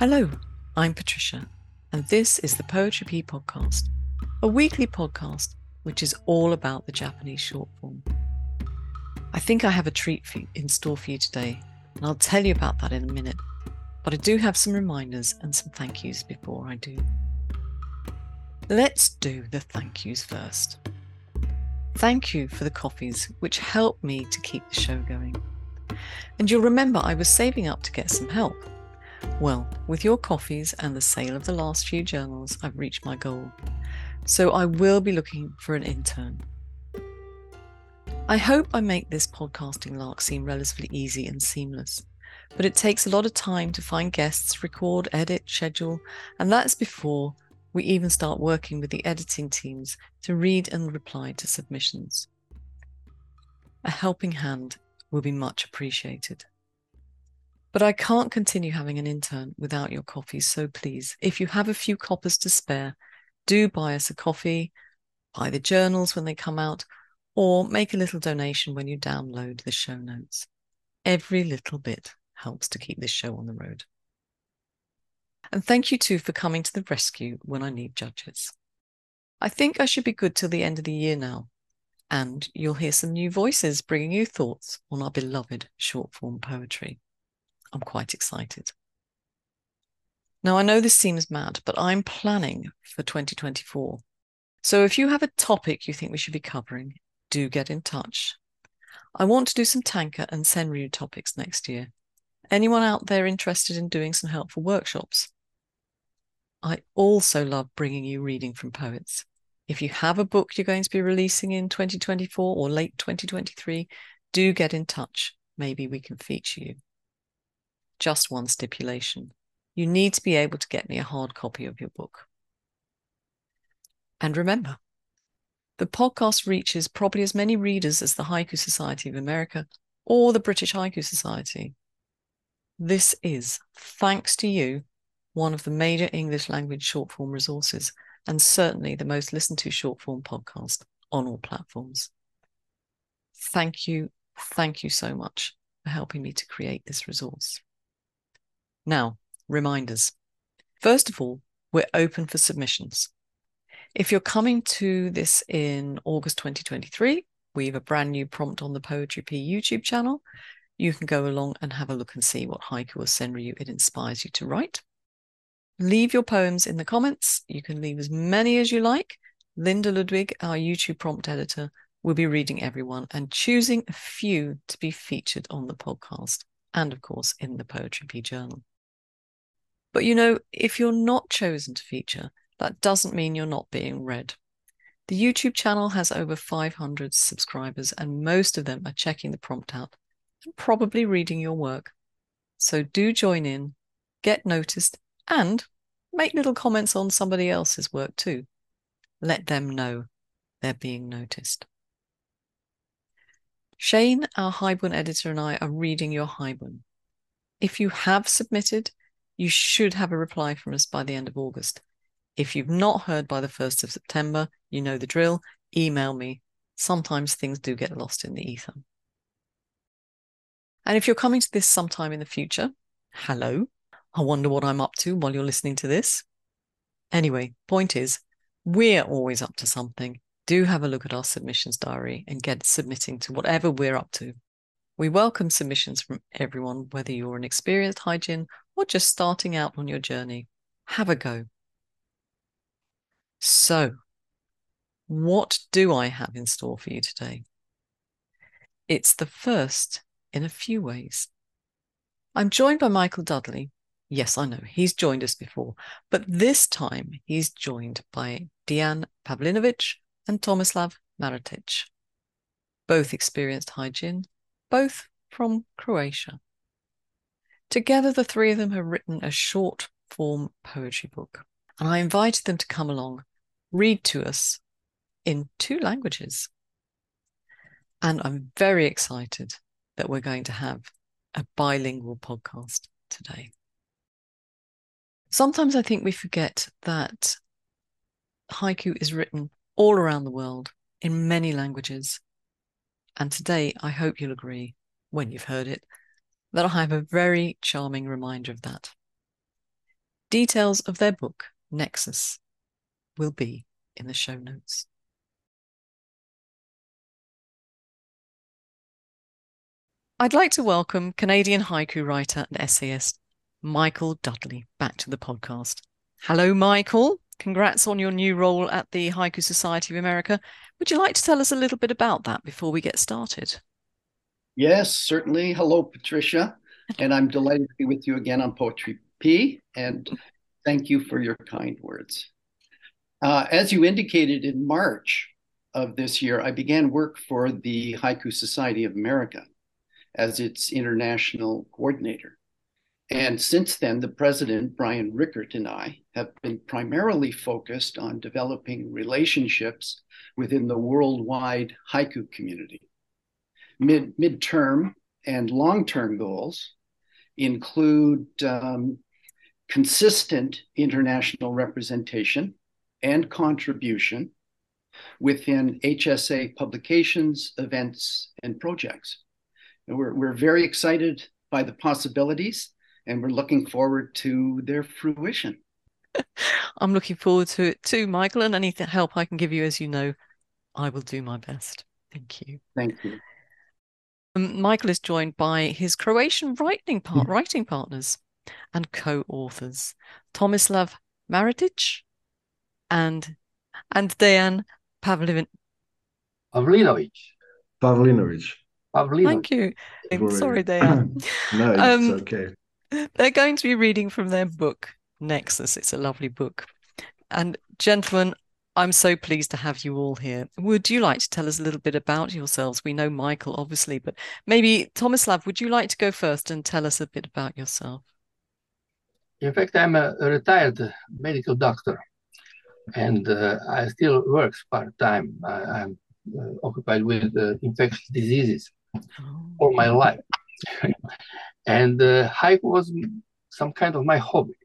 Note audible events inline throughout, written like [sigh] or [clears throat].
Hello, I'm Patricia, and this is the Poetry Pea Podcast, a weekly podcast which is all about the Japanese short form. I think I have a treat for you, in store for you today, and I'll tell you about that in a minute. But I do have some reminders and some thank yous before I do. Let's do the thank yous first. Thank you for the coffees, which help me to keep the show going. And you'll remember I was saving up to get some help. Well, with your coffees and the sale of the last few journals, I've reached my goal. So I will be looking for an intern. I hope I make this podcasting lark seem relatively easy and seamless, but it takes a lot of time to find guests, record, edit, schedule, and that's before we even start working with the editing teams to read and reply to submissions. A helping hand will be much appreciated. But I can't continue having an intern without your coffee, so please, if you have a few coppers to spare, do buy us a coffee, buy the journals when they come out, or make a little donation when you download the show notes. Every little bit helps to keep this show on the road. And thank you too for coming to the rescue when I need judges. I think I should be good till the end of the year now, and you'll hear some new voices bringing you thoughts on our beloved short form poetry. I'm quite excited. Now, I know this seems mad, but I'm planning for 2024. So if you have a topic you think we should be covering, do get in touch. I want to do some tanka and senryu topics next year. Anyone out there interested in doing some helpful workshops? I also love bringing you reading from poets. If you have a book you're going to be releasing in 2024 or late 2023, do get in touch. Maybe we can feature you. Just one stipulation you need to be able to get me a hard copy of your book. And remember, the podcast reaches probably as many readers as the Haiku Society of America or the British Haiku Society. This is, thanks to you, one of the major English language short form resources and certainly the most listened to short form podcast on all platforms. Thank you, thank you so much for helping me to create this resource. Now, reminders. First of all, we're open for submissions. If you're coming to this in August 2023, we have a brand new prompt on the Poetry Pea YouTube channel. You can go along and have a look and see what haiku or senryu it inspires you to write. Leave your poems in the comments. You can leave as many as you like. Linda Ludwig, our YouTube prompt editor, will be reading everyone and choosing a few to be featured on the podcast and, of course, in the Poetry Pea Journal. But you know, if you're not chosen to feature, that doesn't mean you're not being read. The YouTube channel has over 500 subscribers, and most of them are checking the prompt out and probably reading your work. So do join in, get noticed, and make little comments on somebody else's work too. Let them know they're being noticed. Shane, our Haibun editor, and I are reading your Haibun. If you have submitted, you should have a reply from us by the end of August. If you've not heard by the 1st of September, you know the drill. Email me. Sometimes things do get lost in the ether. And if you're coming to this sometime in the future, hello. I wonder what I'm up to while you're listening to this. Anyway, point is, we're always up to something. Do have a look at our submissions diary and get submitting to whatever we're up to. We welcome submissions from everyone, whether you're an experienced Haijin or just starting out on your journey. Have a go. So, what do I have in store for you today? It's the first in a few ways. I'm joined by Michael Dudley. Yes, I know, he's joined us before, but this time he's joined by Dejan Pavlinović and Tomislav Maretić, both experienced Haijin, both from Croatia. Together, the three of them have written a short form poetry book, and I invited them to come along read to us in two languages. And I'm very excited that we're going to have a bilingual podcast today. Sometimes I think we forget that haiku is written all around the world in many languages. And today, I hope you'll agree, when you've heard it, that I have a very charming reminder of that. Details of their book, Nexus, will be in the show notes. I'd like to welcome Canadian haiku writer and essayist Michael Dudley back to the podcast. Hello, Michael. Congrats on your new role at the Haiku Society of America. Would you like to tell us a little bit about that before we get started? Yes, certainly. Hello, Patricia. And I'm delighted to be with you again on Poetry Pea. And thank you for your kind words. Uh, as you indicated in March of this year, I began work for the Haiku Society of America as its international coordinator. And since then, the president, Bryan Rickert, and I have been primarily focused on developing relationships within the worldwide haiku community. Mid midterm and long term goals include um, consistent international representation and contribution within HSA publications, events, and projects. And we're, we're very excited by the possibilities and we're looking forward to their fruition. [laughs] I'm looking forward to it too, Michael. And any help I can give you, as you know, I will do my best. Thank you. Thank you. Um, Michael is joined by his Croatian writing part, mm. writing partners and co-authors, Tomislav Maretić and and Dejan Pavlin- Pavlinović. Pavlinović. Pavlinović. Thank you. I'm sorry, [clears throat] Dejan. no, it's um, okay. They're going to be reading from their book, Nexus. It's a lovely book. And, gentlemen, I'm so pleased to have you all here. Would you like to tell us a little bit about yourselves? We know Michael, obviously, but maybe Tomislav, would you like to go first and tell us a bit about yourself? In fact, I'm a retired medical doctor and uh, I still work part time. I'm uh, occupied with uh, infectious diseases oh. all my life. [laughs] and uh, haiku was some kind of my hobby.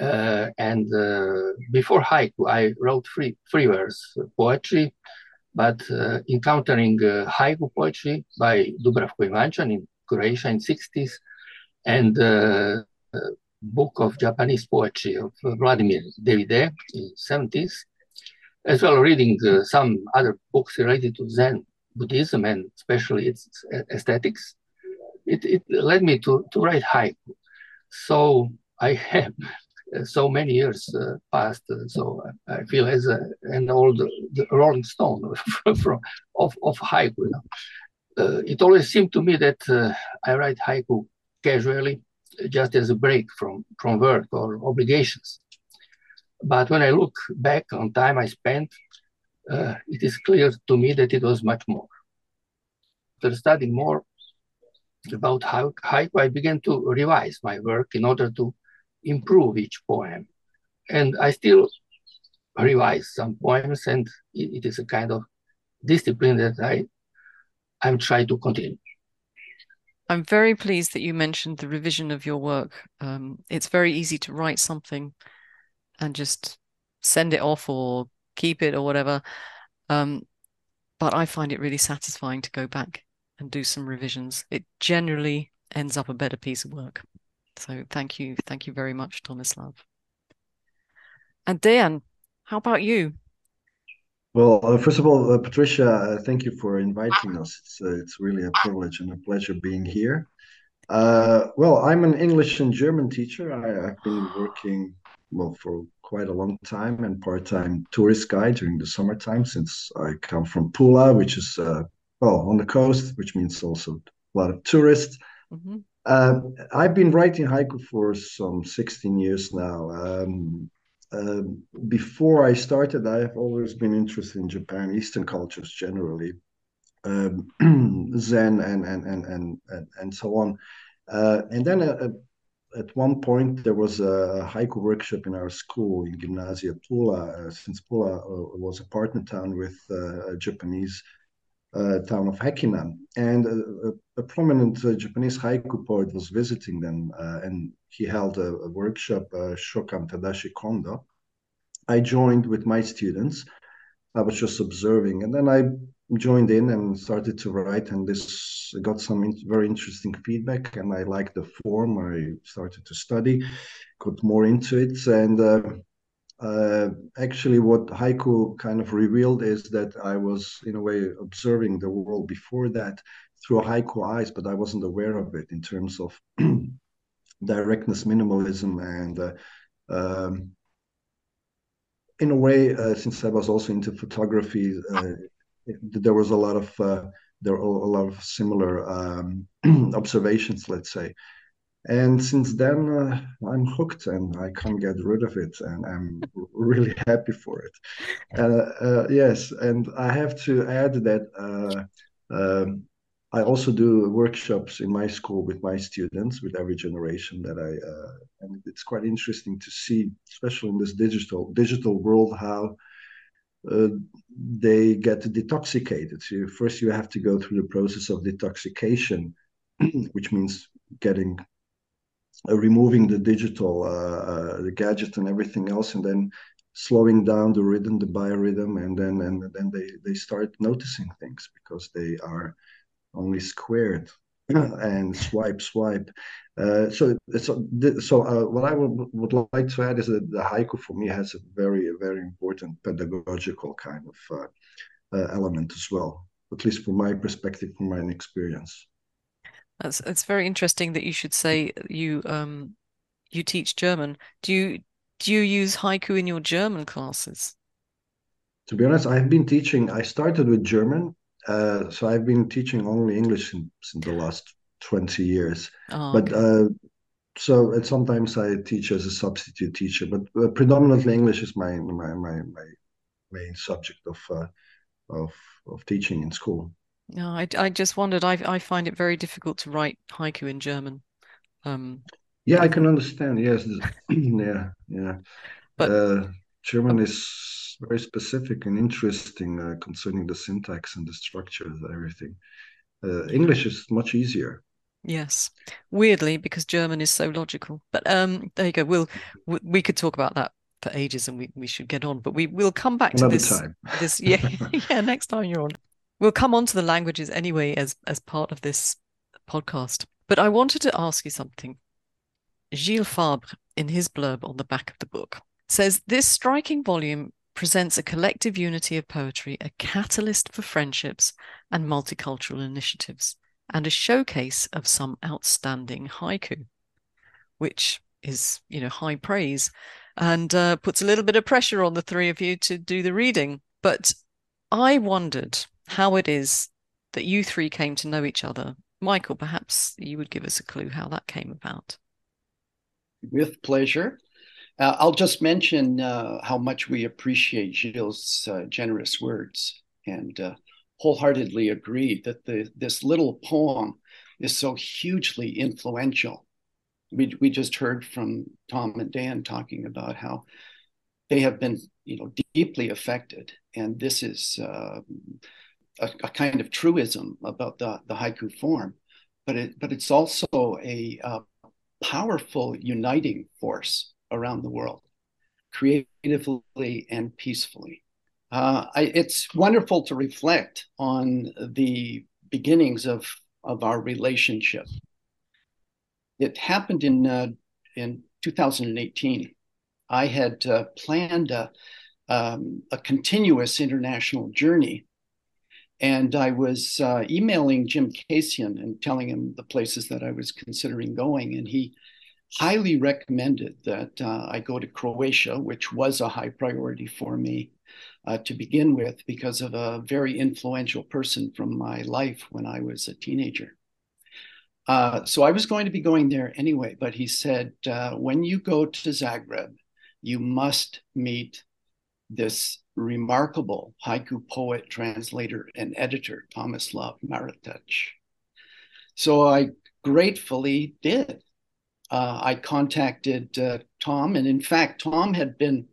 Uh, and uh, before haiku, I wrote free, free verse poetry, but uh, encountering uh, haiku poetry by Dubravko Ivančan in Croatia in 60s, and uh, book of Japanese poetry of Vladimir Devidé in 70s, as well reading some other books related to Zen Buddhism and especially its aesthetics it, it led me to, to write haiku. So I [laughs] have so many years uh, passed, uh, so I feel as a, an old Rolling Stone [laughs] from, of, of haiku. You know? uh, it always seemed to me that uh, I write haiku casually, just as a break from, from work or obligations. But when I look back on time I spent, uh, it is clear to me that it was much more. After studying more, about haiku, I began to revise my work in order to improve each poem. And I still revise some poems, and it, it is a kind of discipline that I I'm trying to continue. I'm very pleased that you mentioned the revision of your work. Um, it's very easy to write something and just send it off or keep it or whatever. Um, but I find it really satisfying to go back and do some revisions, it generally ends up a better piece of work. So thank you. Thank you very much, Tomislav. And Dan, how about you? Well, uh, first of all, uh, Patricia, uh, thank you for inviting us. It's, uh, it's really a privilege and a pleasure being here. Uh, well, I'm an English and German teacher. I, have been working, well, for quite a long time and part-time tourist guide during the summertime since I come from Pula, which is uh, well on the coast, which means also a lot of tourists. Mm-hmm. Uh, I've been writing haiku for some 16 years now. Um, uh, before I started, I have always been interested in Japan, Eastern cultures generally, um, [clears throat] Zen and and and and and, and so on. Uh, and then uh, at one point there was a haiku workshop in our school in Gymnasia Pula, uh, since Pula uh, was a partner town with a Japanese uh, town of Hakkinen. And a, a prominent uh, Japanese haiku poet was visiting them, uh, and he held a, a workshop, uh, Shokan Tadashi Kondo. I joined with my students. I was just observing, and then I joined in and started to write, and this got some in very interesting feedback, and I liked the form. I started to study, got more into it, and uh, uh, actually, what haiku kind of revealed is that I was, in a way, observing the world before that through haiku eyes, but I wasn't aware of it in terms of [clears throat] directness, minimalism, and uh, um, in a way, uh, since I was also into photography, uh, there was a lot of uh, there are a lot of similar um, [clears throat] observations, let's say. And since then, uh, I'm hooked and I can't get rid of it, and I'm [laughs] really happy for it. Uh, uh, yes, and I have to add that um, I also do workshops in my school with my students, with every generation that I, uh, and it's quite interesting to see, especially in this digital digital world, how uh, they get detoxicated. So first, you have to go through the process of detoxication, [clears throat] which means getting uh, removing the digital, uh, uh, the gadget, and everything else, and then slowing down the rhythm, the biorhythm, and then and then they they start noticing things because they are only squared [clears throat] and swipe swipe. Uh, so so so uh, what i would, would like to add is that the haiku for me has a very very important pedagogical kind of uh, uh, element as well at least from my perspective from my experience that's it's very interesting that you should say you um you teach german do you do you use haiku in your german classes to be honest i've been teaching i started with german uh, so I've been teaching only English in, in the last 20 years. Oh, but okay. uh, so and sometimes I teach as a substitute teacher, but uh, predominantly English is my my my, my main subject of uh, of of teaching in school. No, I, I just wondered. I I find it very difficult to write haiku in German. Um, yeah, I can understand. Yes, [clears throat] yeah, yeah. But uh, German is very specific and interesting uh, concerning the syntax and the structure of everything. Uh, English is much easier. Yes, weirdly because German is so logical. But um, there you go. We'll we could talk about that for ages, and we, we should get on. But we will come back Another to this. Time. This yeah [laughs] [laughs] yeah next time you're on. We'll come on to the languages anyway as as part of this podcast. But I wanted to ask you something. Gilles Fabre, in his blurb on the back of the book, says this striking volume presents a collective unity of poetry, a catalyst for friendships and multicultural initiatives, and a showcase of some outstanding haiku, which is, you know, high praise and uh, puts a little bit of pressure on the three of you to do the reading. But I wondered how it is that you three came to know each other. Michael, perhaps you would give us a clue how that came about. With pleasure. Uh, I'll just mention uh, how much we appreciate Gilles' uh, generous words and uh, wholeheartedly agree that the, this little poem is so hugely influential. We, we just heard from Tom and Dan talking about how they have been you know, deeply affected. And this is uh, a, a, kind of truism about the, the haiku form, but, it, but it's also a uh, powerful uniting force around the world, creatively and peacefully. Uh, I, it's wonderful to reflect on the beginnings of, of our relationship. It happened in, uh, in 2018. I had uh, planned a, um, a continuous international journey and I was uh, emailing Jim Kacian and telling him the places that I was considering going. And he highly recommended that uh, I go to Croatia, which was a high priority for me uh, to begin with because of a very influential person from my life when I was a teenager. Uh, so I was going to be going there anyway, but he said, uh, when you go to Zagreb, you must meet this remarkable haiku poet, translator, and editor, Tomislav Maretić. So I gratefully did uh, I contacted uh, Tom, and in fact, Tom had been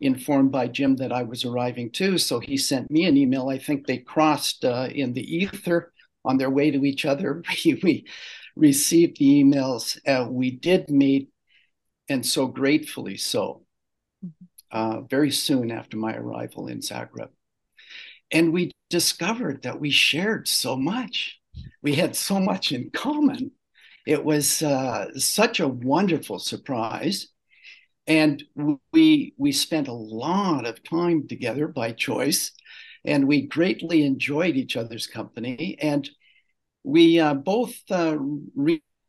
informed by Jim that I was arriving too, so he sent me an email. I think they crossed uh, in the ether on their way to each other. [laughs] we received the emails. Uh, we did meet, and so gratefully so. Uh, very soon after my arrival in Zagreb. And we discovered that we shared so much. We had so much in common. It was uh, such a wonderful surprise. And we, we spent a lot of time together by choice, and we greatly enjoyed each other's company. And we uh, both uh,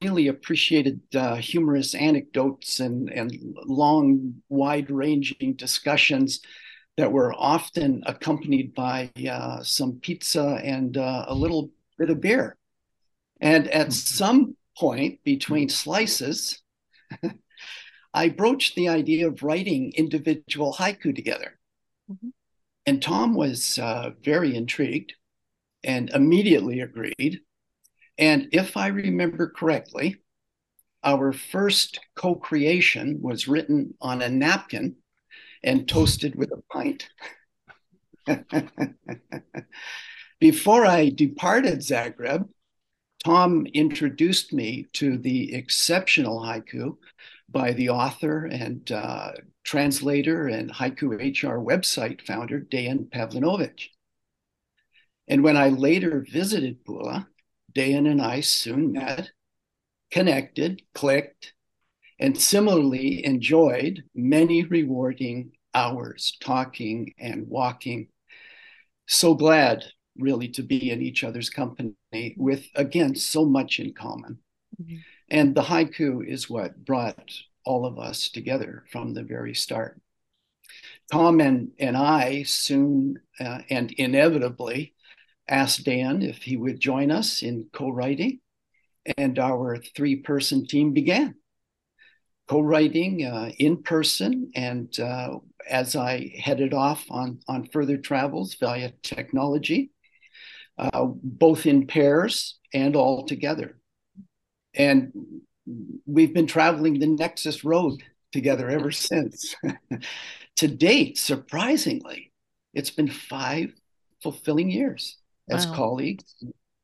really appreciated uh, humorous anecdotes and, and long, wide ranging discussions that were often accompanied by uh, some pizza and uh, a little bit of beer. And at mm-hmm. some point between slices, [laughs] I broached the idea of writing individual haiku together. Mm-hmm. And Tom was uh, very intrigued and immediately agreed. And if I remember correctly, our first co creation was written on a napkin and toasted with a pint. [laughs] Before I departed Zagreb, Tom introduced me to the exceptional haiku by the author and uh, translator and Haiku HR website founder, Dan Pavlinović. And when I later visited Pula, Dejan and I soon met, connected, clicked, and similarly enjoyed many rewarding hours talking and walking. So glad, really, to be in each other's company with, again, so much in common. Mm-hmm. And the haiku is what brought all of us together from the very start. Tom and, and I soon uh, and inevitably asked Dan if he would join us in co writing, and our three person team began co writing uh, in person. And uh, as I headed off on, on further travels via technology, uh, both in pairs and all together. And we've been traveling the Nexus Road together ever since. [laughs] to date, surprisingly, it's been five fulfilling years as wow. colleagues,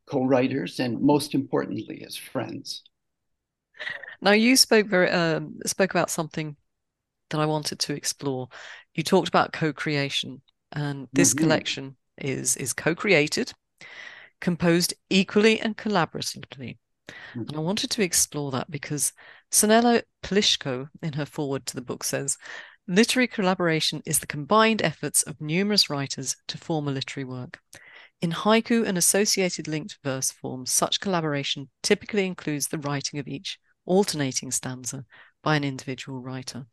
co writers, and most importantly, as friends. Now, you spoke very um, spoke about something that I wanted to explore. You talked about co-creation, and this mm-hmm. collection is is co-created, composed equally and collaboratively. Mm-hmm. And I wanted to explore that because Sanela Pliško, in her foreword to the book, says literary collaboration is the combined efforts of numerous writers to form a literary work. In haiku and associated linked verse forms, such collaboration typically includes the writing of each alternating stanza by an individual writer.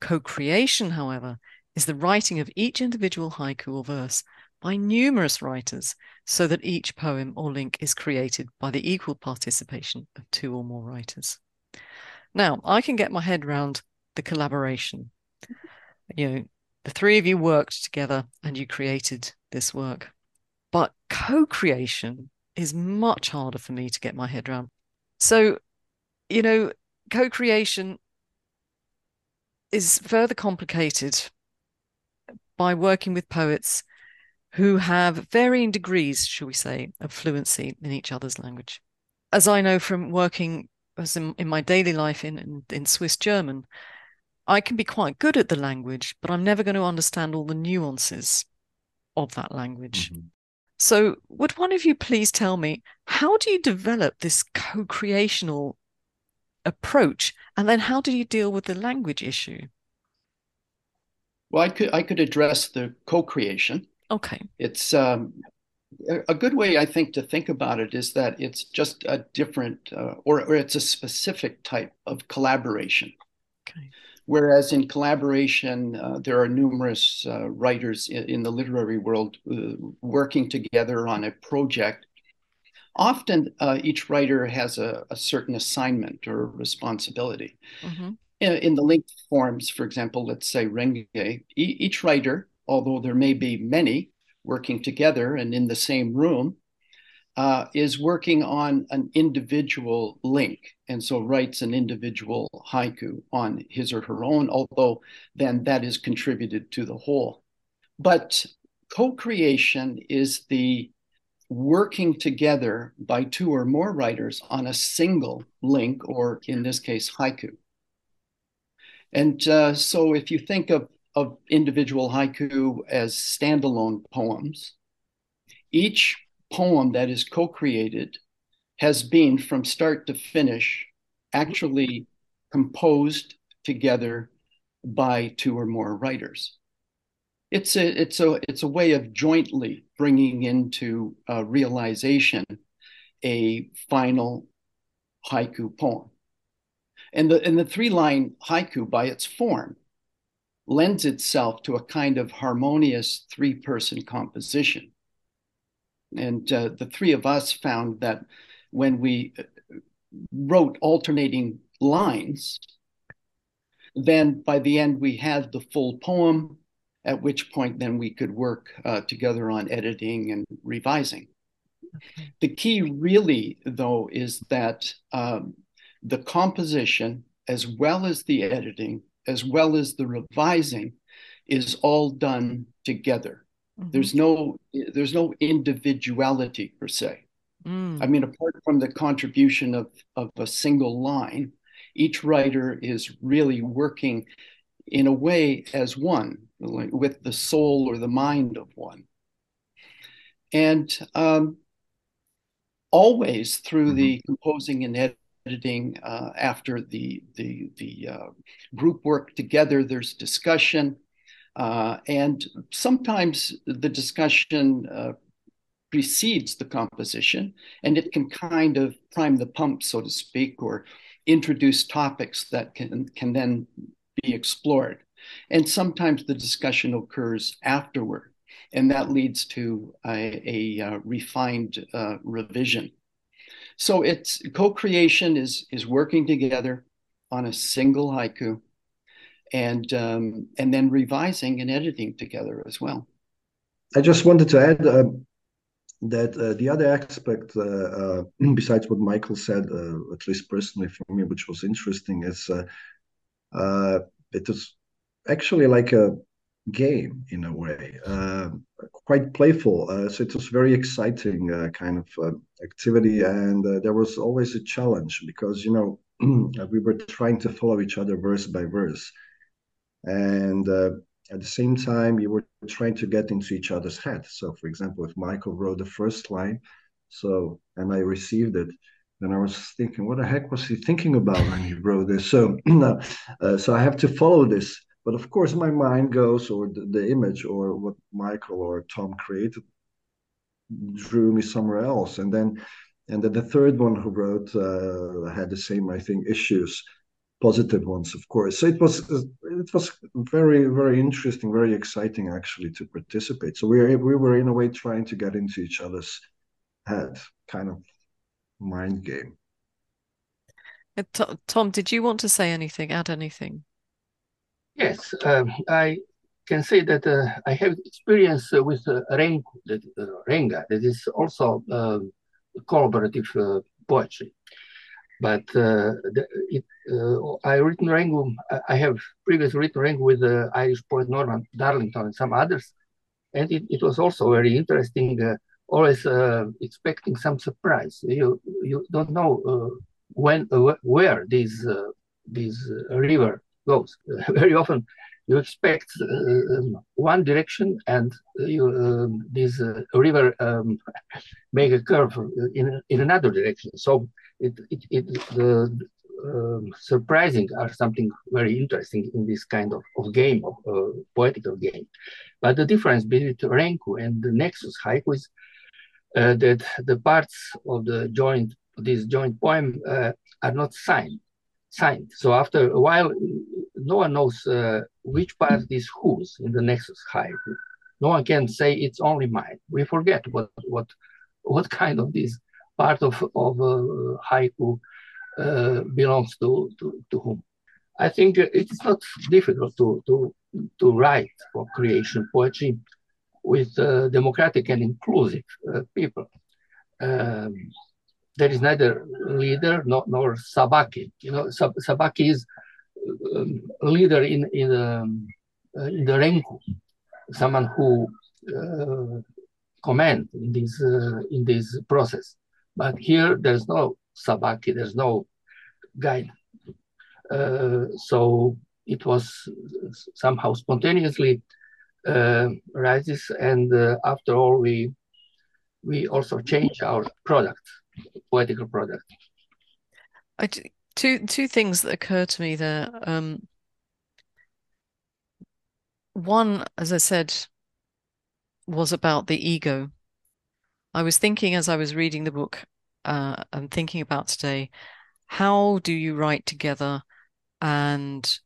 Co creation, however, is the writing of each individual haiku or verse by numerous writers so that each poem or link is created by the equal participation of two or more writers. Now, I can get my head around the collaboration. You know, the three of you worked together and you created this work. But co creation is much harder for me to get my head around. So, you know, co creation is further complicated by working with poets who have varying degrees, shall we say, of fluency in each other's language. As I know from working as in, in my daily life in, in, in Swiss German, I can be quite good at the language, but I'm never going to understand all the nuances of that language. Mm-hmm. So, would one of you please tell me how do you develop this co creational approach? And then how do you deal with the language issue? Well, I could I could address the co-creation. Okay. It's um, a good way I think to think about it is that it's just a different uh, or, or it's a specific type of collaboration. Okay. Whereas in collaboration, uh, there are numerous uh, writers in, in, the literary world uh, working together on a project. Often, uh, each writer has a, a, certain assignment or responsibility. Mm-hmm. In, in, the linked forms, for example, let's say Renga, e- each writer, although there may be many working together and in the same room, uh, is working on an individual link and so writes an individual haiku on his or her own, although then that is contributed to the whole. But co creation is the working together by two or more writers on a single link, or in this case, haiku. And uh, so if you think of of individual haiku as standalone poems. Each poem that is co created has been from start to finish actually composed together by two or more writers. It's a, it's a, it's a way of jointly bringing into uh, realization a final haiku poem. And the, and the three line haiku, by its form, lends itself to a kind of harmonious three person composition. And uh, the three of us found that when we uh, wrote alternating lines, then by the end we had the full poem, at which point then we could work uh, together on editing and revising. The key, really, though, is that um, the composition, as well as the editing, as well as the revising, is all done together. Mm-hmm. There's no there's no individuality per se. Mm. I mean, apart from the contribution of, of a single line, each writer is really working in a way as one, with the soul or the mind of one. And um, always through mm-hmm. the composing and editing, uh, after the the the uh, group work together, there's discussion, uh, and sometimes the discussion uh, precedes the composition, and it can kind of prime the pump, so to speak, or introduce topics that can can then be explored. And sometimes the discussion occurs afterward and that leads to a, a, a uh, refined uh, revision. So it's co-creation is is working together on a single haiku, and um, and then revising and editing together as well. I just wanted to add uh, that uh, the other aspect, uh, uh [clears throat] besides what Michael said, uh, at least personally for me, which was interesting, is uh, it was actually like a game in a way, quite playful. So it was very exciting kind of activity, and there was always a challenge because you know [clears throat] we were trying to follow each other verse by verse, and uh, at the same time you were trying to get into each other's head. So, for example, if Michael wrote the first line, so and I received it. Then I was thinking, what the heck was he thinking about when he wrote this? So, [clears throat] so I have to follow this but of course, my mind goes, or the, the image, or what Michael or Tom created, drew me somewhere else. And then, and then the third one who wrote uh, had the same, I think, issues, positive ones, of course. So it was, it was very, very interesting, very exciting, actually, to participate. So we were, we were in a way trying to get into each other's head, kind of mind game. Uh, Tom, did you want to say anything, add anything? Yes, um, I can say that uh, I have experience with uh, Renku, that, uh, Renga, that is also uh, collaborative uh, poetry. But uh, it, uh, I written Renku, I have previously written Renku with the Irish poet Norman Darlington and some others. And it, it was also very interesting, uh, always uh, expecting some surprise. You, you don't know when, where this, this river goes. [laughs] Very often you expect uh, um, one direction and you, um, this uh, river um, make a curve in, in another direction. So it, it, it the um, surprising are something very interesting in this kind of, of game, of uh, poetical game. But the difference between Renku and the Nexus haiku is uh, that the parts of the joint, this joint poem uh, are not signed signed. So after a while, no one knows uh, which part is whose in the Nexus hive. No one can say it's only mine. We forget what what what kind of this part of of uh, haiku uh, belongs to, to to whom. I think it's not difficult to to to write for creation poetry with uh, democratic and inclusive uh, people. Um, there is neither leader nor, nor sabaki. You know, sab- sabaki is leader in in, um, uh, in the renku, someone who uh, command in this uh, in this process. But here there's no sabaki, there's no guide. Uh, so it was somehow spontaneously uh, rises, and uh, after all, we we also change our product, poetical product. Two two things that occur to me there. Um, one, as I said, was about the ego. I was thinking as I was reading the book uh, and thinking about today, how do you write together and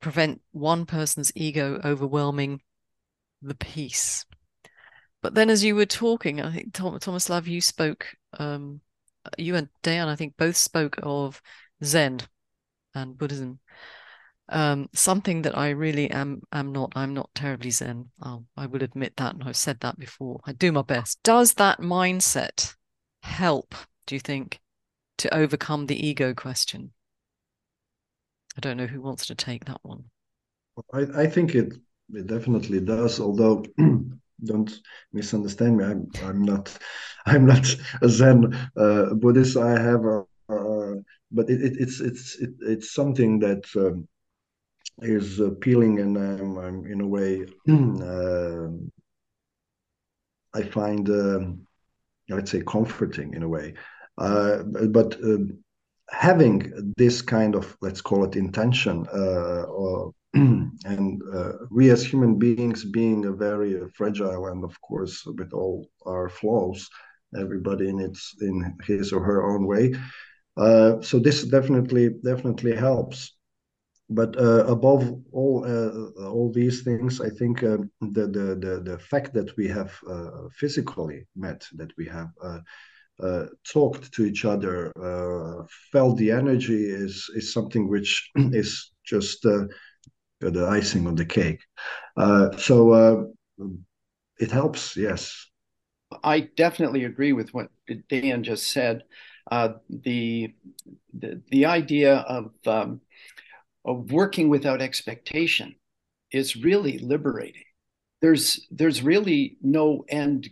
prevent one person's ego overwhelming the piece? But then, as you were talking, I think Tomislav, you spoke, um, you and Dan, I think, both spoke of Zen and Buddhism. Um, something that I really am am not. I'm not terribly Zen. I'll, I will admit that, and I've said that before. I do my best. Does that mindset help? Do you think to overcome the ego question? I don't know who wants to take that one. I, I think it it definitely does. Although, [clears throat] don't misunderstand me. I'm I'm not [laughs] I'm not a Zen uh, Buddhist. I have a, uh, but it, it, it's it's it, it's something that um, is appealing and I'm, I'm in a way [clears throat] uh, I find um, let's say comforting in a way. Uh, but um, having this kind of let's call it intention uh, or [clears throat] and uh, we as human beings being a very fragile and of course with all our flaws everybody in its in his or her own way uh, so this definitely definitely helps. But uh, above all uh, all these things i think uh, the, the, the the fact that we have physically met that we have talked to each other felt the energy is is something which [clears throat] is just the icing on the cake. So it helps yes. I definitely agree with what dan just said the, the the idea of um, of working without expectation is really liberating. There's there's really no end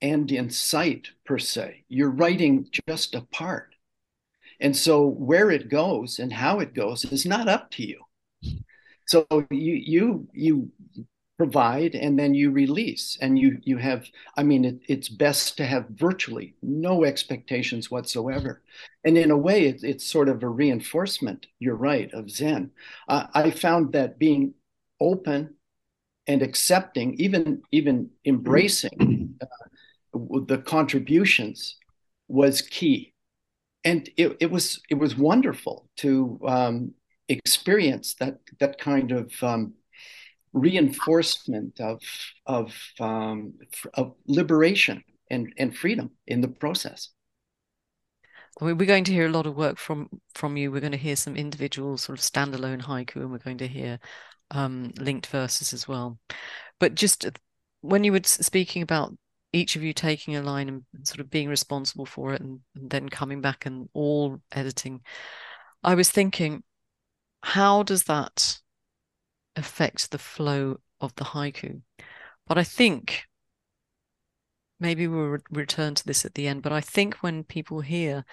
end in sight per se. You're writing just a part. And so where it goes and how it goes is not up to you. So you you you provide and then you release. And you you have i mean it, it's best to have virtually no expectations whatsoever. And in a way it, it's sort of a reinforcement you're right of zen. Uh, i found that being open and accepting even even embracing uh, the contributions was key. And it, it was it was wonderful to um, experience that that kind of um, reinforcement of of um, of liberation and and freedom in the process. We're going to hear a lot of work from from you. We're going to hear some individual sort of standalone haiku, and we're going to hear um, linked verses as well. But just when you were speaking about each of you taking a line and sort of being responsible for it, and, and then coming back and all editing, I was thinking, how does that affect the flow of the haiku. But I think maybe we'll re- return to this at the end. But I think when people hear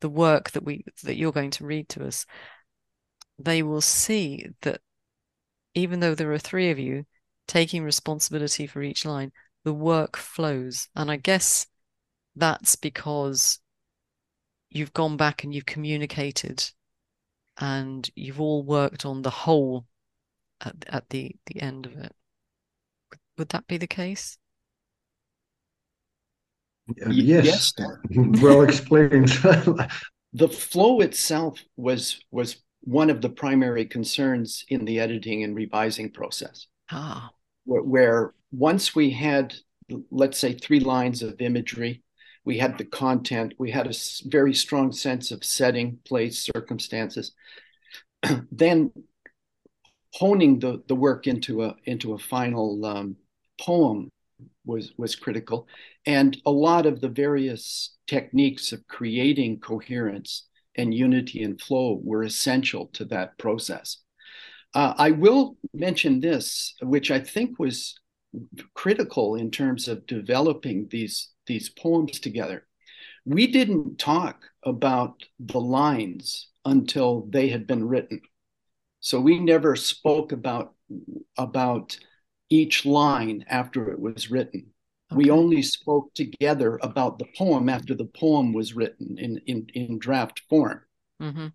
the work that we that you're going to read to us, they will see that even though there are three of you taking responsibility for each line, the work flows. And I guess that's because you've gone back and you've communicated and you've all worked on the whole at, at the the end of it. Would that be the case? Uh, yes, yes. [laughs] well explained. [laughs] the flow itself was was one of the primary concerns in the editing and revising process. Ah. Where, where once we had, let's say, three lines of imagery, we had the content, we had a very strong sense of setting, place, circumstances. [clears throat] then honing the, the work into a into a final um, poem was was critical, and a lot of the various techniques of creating coherence and unity and flow were essential to that process. Uh, I will mention this, which I think was critical in terms of developing these these poems together. We didn't talk about the lines until they had been written So we never spoke about about each line after it was written. Okay. We only spoke together about the poem after the poem was written in in, in draft form. Mm-hmm.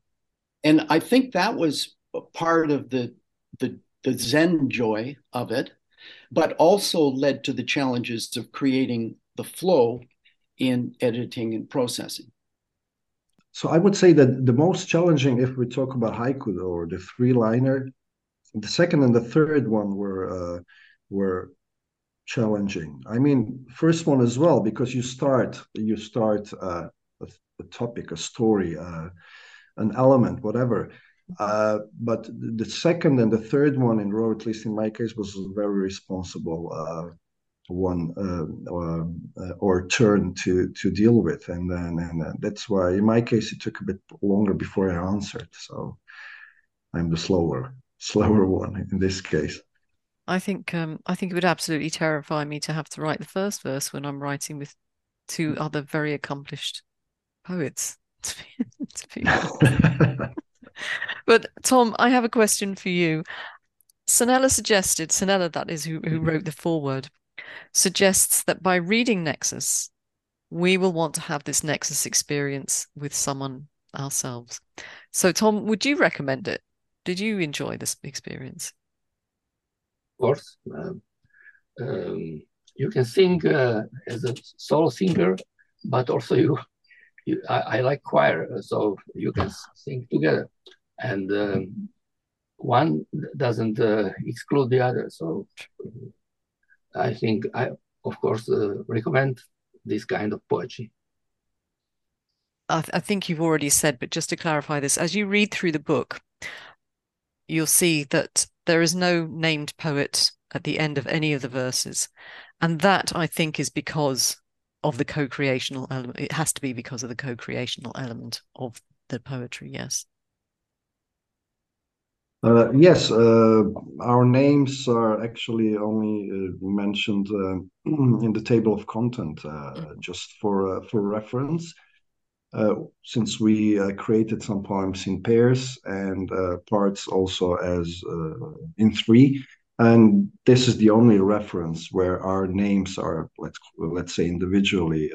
And I think that was part of the the the Zen joy of it, but also led to the challenges of creating the flow in editing and processing. So I would say that the most challenging, if we talk about haiku or the three liner, the second and the third one were uh, were challenging. I mean, first one as well because you start you start uh, a, a, topic, a story, uh, an element, whatever. Uh, but the second and the third one in row, at least in my case, was very responsible uh, one uh, or, uh, or turn to to deal with. And then and uh, that's why in my case it took a bit longer before i answered. So i'm the slower [laughs] slower one in this case. I think um i think it would absolutely terrify me to have to write the first verse when i'm writing with two other very accomplished poets [laughs] to be, to be [laughs] but tom i have a question for you. Sanela suggested, Sanela, that is, who, who mm-hmm. wrote the foreword, suggests that by reading Nexus, we will want to have this Nexus experience with someone ourselves. So, Tom, would you recommend it? Did you enjoy this experience? Of course. Um, um, you can sing uh, as a solo singer, but also you, you I, I, like choir, so you can sing together. And um, one doesn't uh, exclude the other. So I think I, of course, uh, recommend this kind of poetry. I, th- I think you've already said, but just to clarify this, as you read through the book, you'll see that there is no named poet at the end of any of the verses. And that I think is because of the co creational element. It has to be because of the co creational element of the poetry, yes. Uh, yes, uh, our names are actually only uh, mentioned uh, [clears throat] in the table of content, uh, just for uh, for reference. since we created some poems in pairs and parts also as in three, and this is the only reference where our names are let's let's say individually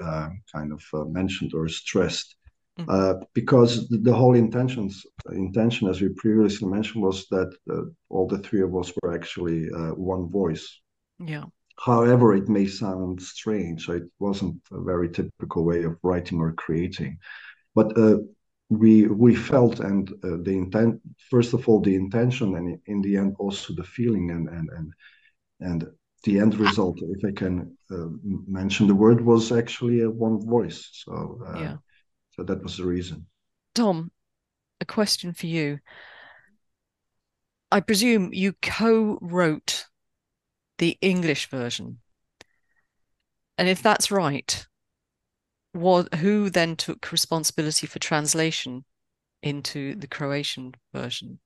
kind of mentioned or stressed. Mm-hmm. Uh, because the, whole intentions intention, as we previously mentioned, was that uh, all the three of us were actually uh, one voice. Yeah. However, it may sound strange. So it wasn't a very typical way of writing or creating, but uh, we we felt and uh, the intent. First of all, the intention, and in the end, also the feeling and and and and the end result, if I can mention the word, was actually a one voice. So yeah so that was the reason. Tom, a question for you. I presume you co wrote the English version. And if that's right, what, who then took responsibility for translation into the Croatian version?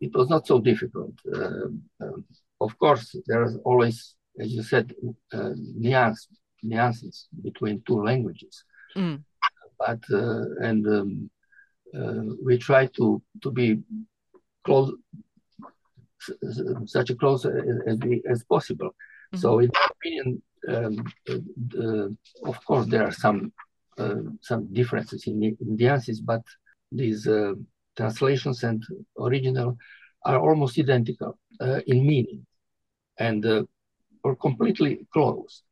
It was not so difficult. Uh, um, of course, there is always, as you said, uh, nuance nuances between two languages. Mm. But uh, and um, uh, we try to to be close, such a close as, we, as possible. Mm-hmm. So, in my opinion, um, of course there are some uh, some differences in, in nuances, but these uh, translations and original are almost identical uh, in meaning and uh, or completely close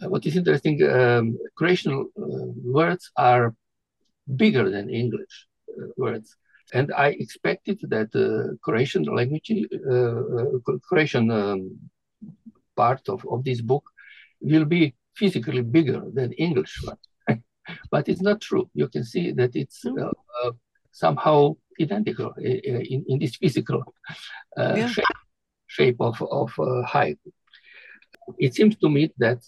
what is interesting, um, Croatian uh, words are bigger than English uh, words. And I expected that the Croatian language, uh, Croatian um, part of, of this book will be physically bigger than English one. [laughs] but it's not true. You can see that it's uh, uh, somehow identical in, in this physical uh, yeah. shape, shape of, of height it seems to me that,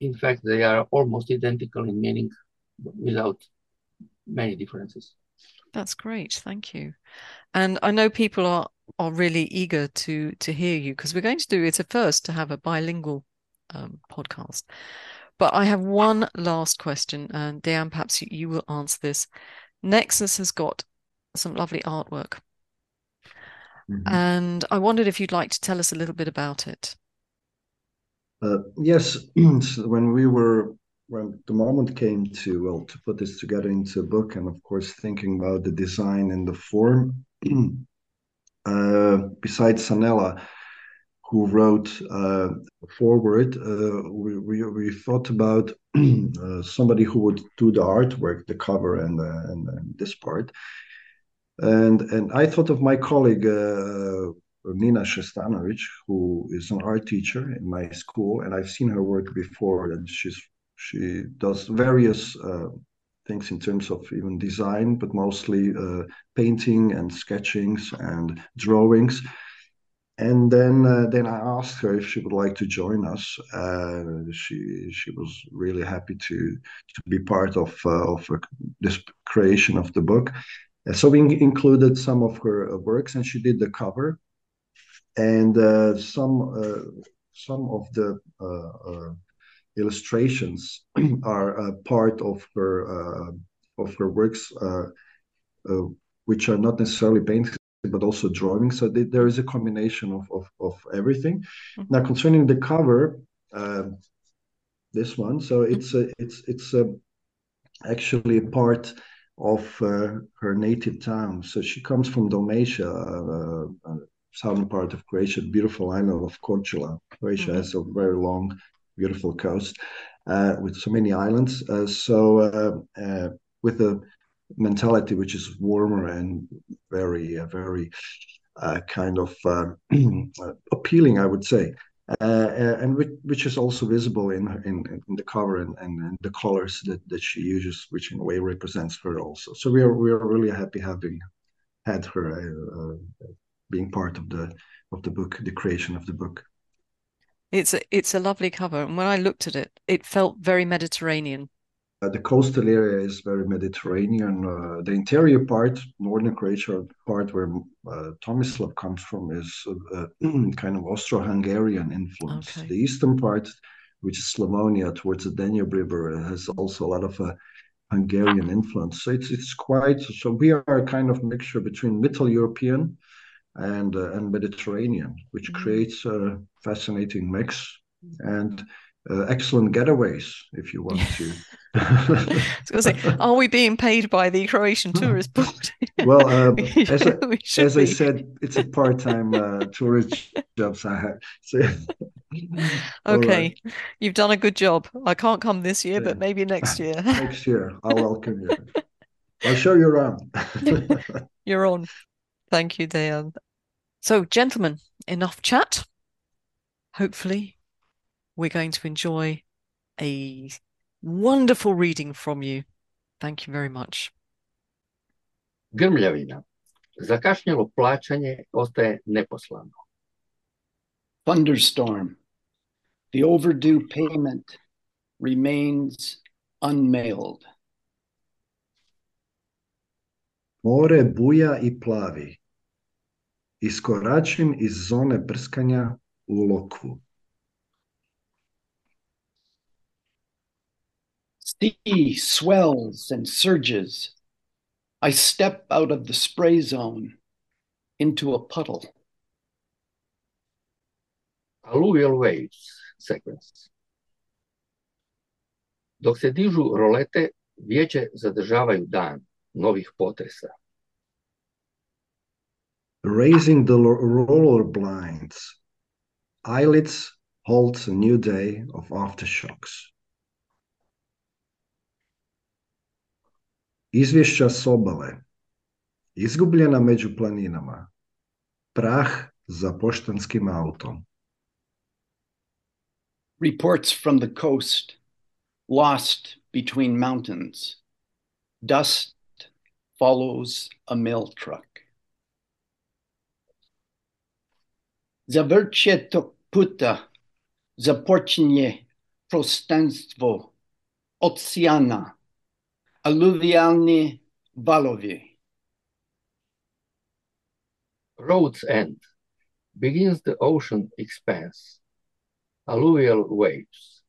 in fact, they are almost identical in meaning without many differences. That's great. Thank you. And I know people are are really eager to to hear you because we're going to do it at first to have a bilingual um, podcast. But I have one last question, and Dan, perhaps you, you will answer this. Nexus has got some lovely artwork. Mhm. And I wondered if you'd like to tell us a little bit about it. Uh, yes, [clears throat] when we were when the moment came to well to put this together into a book, and of course thinking about the design and the form, [clears throat] uh, besides Sanela, who wrote uh, foreword, uh, we, we we thought about [clears throat] uh, somebody who would do the artwork, the cover, and uh, and, and this part, and and I thought of my colleague. Uh, Nina Shestanovic, who is an art teacher in my school, and I've seen her work before, and she's she does various uh, things in terms of even design, but mostly uh, painting and sketchings and drawings. And then uh, then I asked her if she would like to join us. Uh, she she was really happy to to be part of uh, of this creation of the book. so we included some of her works, and she did the cover and uh, some uh, some of the uh, illustrations [clears throat] are part of her of her works, which are not necessarily painted but also drawings. So there is a combination of of, of everything. Mm-hmm. Now concerning the cover, this one, so it's a it's it's a actually a part of uh, her native town. So she comes from Dalmatia, uh, uh, southern part of Croatia, beautiful island of Korčula. Croatia mm-hmm. has a very long, beautiful coast uh, with so many islands. Uh, so uh, uh with a mentality which is warmer and very, uh, very kind of [clears throat] appealing, I would say. and which, which, is also visible in, in, in the cover and, and, and, the colors that, that she uses, which in a way represents her also. So we are we are really happy having had her being part of the of the book, the creation of the book. It's a it's a lovely cover, and when I looked at it, it felt very Mediterranean. Uh, the coastal area is very Mediterranean. Uh, the interior part, northern Croatia part where uh, Tomislav comes from, is uh, [clears throat] kind of Austro-Hungarian influence. Okay. The eastern part, which is Slavonia towards the Danube River, has also a lot of uh, Hungarian influence. So it's it's quite. So we are a kind of mixture between Middle European and uh, and Mediterranean, which mm-hmm. creates a fascinating mix and uh, excellent getaways if you want to. [laughs] I was going to say, [laughs] are we being paid by the Croatian [laughs] Tourist Board? well, uh, as, I, as I, said, it's a part-time uh, tourist job. So I have, so, okay, right. you've done a good job. I can't come this year, yeah. but maybe next year. next year, I'll welcome you. I'll show you around. You're on. Thank you, Dejan. So, gentlemen, enough chat. Hopefully, we're going to enjoy a wonderful reading from you. Thank you very much. Grmljavina. Zakašnjelo plaćanje ostaje neposlano. Thunderstorm. The overdue payment remains unmailed. More buja i plavi. Iskoračim iz zone prskanja u lokvu. Sea swells and surges. I step out of the spray zone into a puddle. Alluvial waves sequence. Dok se dižu rolete, vijeće zadržavaju dan novih potresa. raising the roller blinds. Eyelids holds a new day of aftershocks. Izvješća s obale. Izgubljena među planinama. Prah za poštanskim autom. Reports from the coast. Lost between mountains. Dust follows a mail truck. Zavrće tog puta započinje prostranstvo oceana, aluvialni valovi. Road's end begins the ocean expanse, alluvial waves.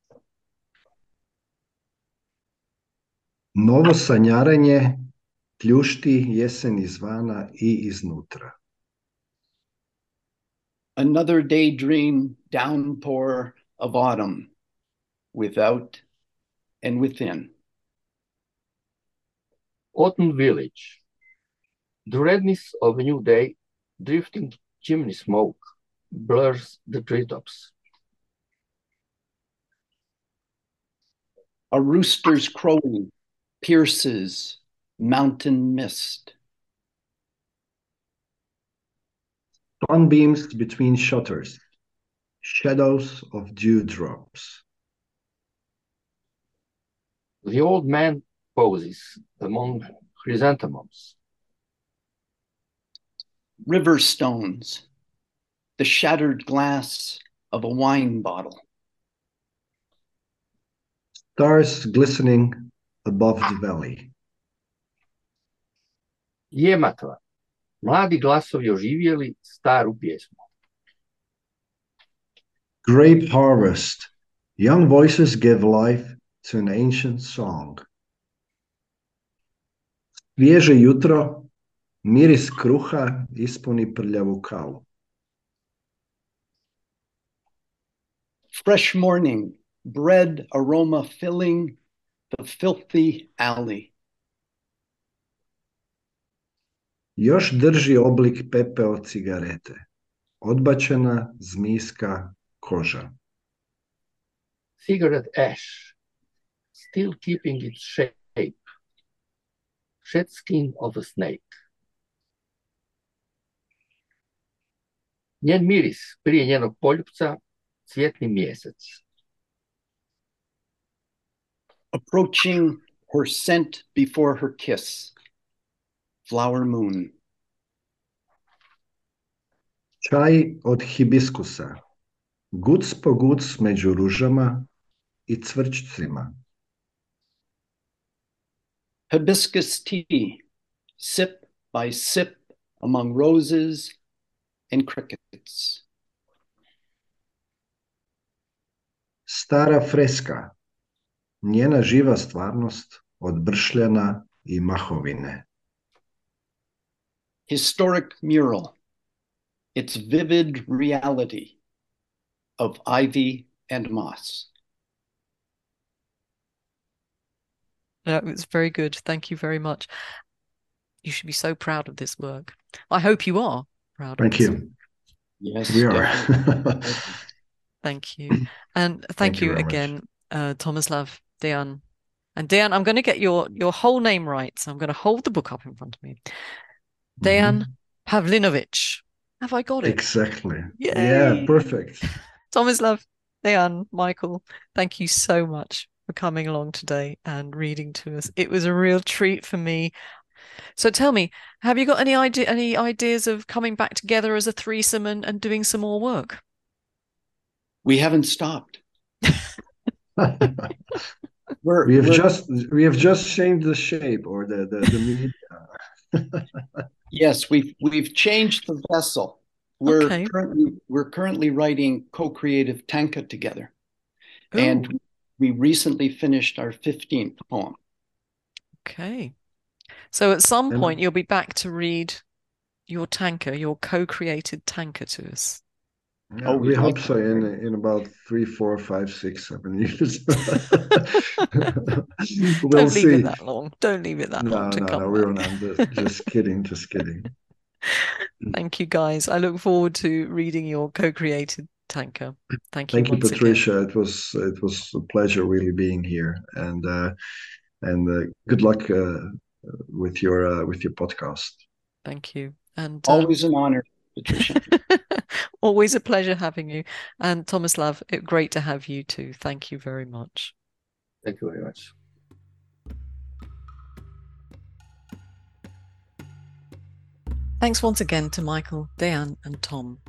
Novo sanjaranje pljušti jesen izvana i iznutra. Another daydream downpour of autumn without and within. Autumn village. The redness of a new day, drifting chimney smoke, blurs the treetops. A rooster's crowing pierces mountain mist. Sunbeams between shutters, shadows of dewdrops. The old man poses among chrysanthemums. River stones, the shattered glass of a wine bottle. Stars glistening above the valley. Jematva. Mladi glasovi oživjeli staru pjesmu. Grape harvest. Young voices give life to an ancient song. Svježe jutro, miris kruha ispuni prljavu kalu. Fresh morning, bread aroma filling the filthy alley. Još drži oblik pepeo cigarete. Odbačena zmijska koža. Cigarette ash, still keeping its shape. Shed skin of a snake. Njen miris prije njenog poljupca, cvjetni mjesec. Approaching her scent before her kiss. Flower moon. Čaj od hibiskusa. Guc po guc među ružama i cvrčcima. Hibiscus tea, sip by sip among roses and crickets. Stara freska. Njena živa stvarnost od bršljana i mahovine. Historic mural, its vivid reality of ivy and moss. That was very good. Thank you very much. You should be so proud of this work. I hope you are proud of Thank this. you. Yes, We are. [laughs] Thank you. And thank, you you, again, uh, Tomislav, Dejan. And Dejan, I'm going to get your, your whole name right. So I'm going to hold the book up in front of me. Dejan Mhm. Pavlinović. Have I got it? Exactly. Yay. Yeah, perfect. [laughs] Tomislav, Dejan, Michael, thank you so much for coming along today and reading to us. It was a real treat for me. So tell me, have you got any idea any ideas of coming back together as a threesome and, and doing some more work? We haven't stopped. [laughs] We're, we have we're- just we have just changed the shape or the the, the media. [laughs] yes, we've we've changed the vessel. We're Okay. currently we're currently writing co-creative tanka together, Ooh, and we recently finished our fifteenth poem. okay. So at some point you'll be back to read your tanka, your co-created tanka to us. Yeah, Oh, we we'd hope like so in in about three, four, five, six, seven years. [laughs] we'll Don't leave see. it that long. Don't leave it that No, long to no, come no, we're back. not. Just, just kidding, just kidding. [laughs] Thank you, guys. I look forward to reading your co-created tanka. Thank you Thank you, once again. Patricia. It was it was a pleasure really being here, and uh, and uh, good luck uh, with your uh, with your podcast. Thank you. And um, Always an honor, Patricia. [laughs] always a pleasure having you. And Tomislav, it, great to have you too. Thank you very much. Thank you very much. Thanks once again to Michael, Dejan, and Tom.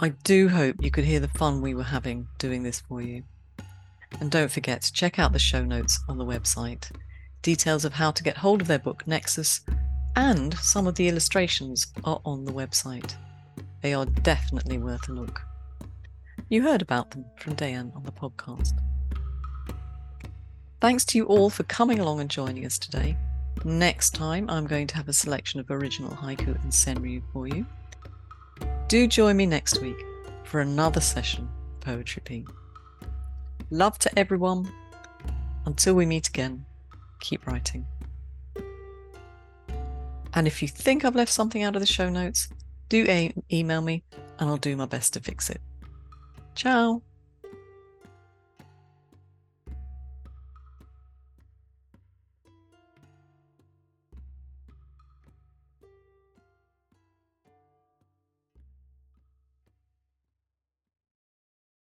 I do hope you could hear the fun we were having doing this for you. And don't forget to check out the show notes on the website. Details of how to get hold of their book Nexus and some of the illustrations are on the website. They are definitely worth a look. You heard about them from Dejan on the podcast. Thanks to you all for coming along and joining us today. Next time, I'm going to have a selection of original haiku and senryu for you. Do join me next week for another session of Poetry Pea Love to everyone. Until we meet again, keep writing. And if you think I've left something out of the show notes, do a- email me and I'll do my best to fix it. Ciao.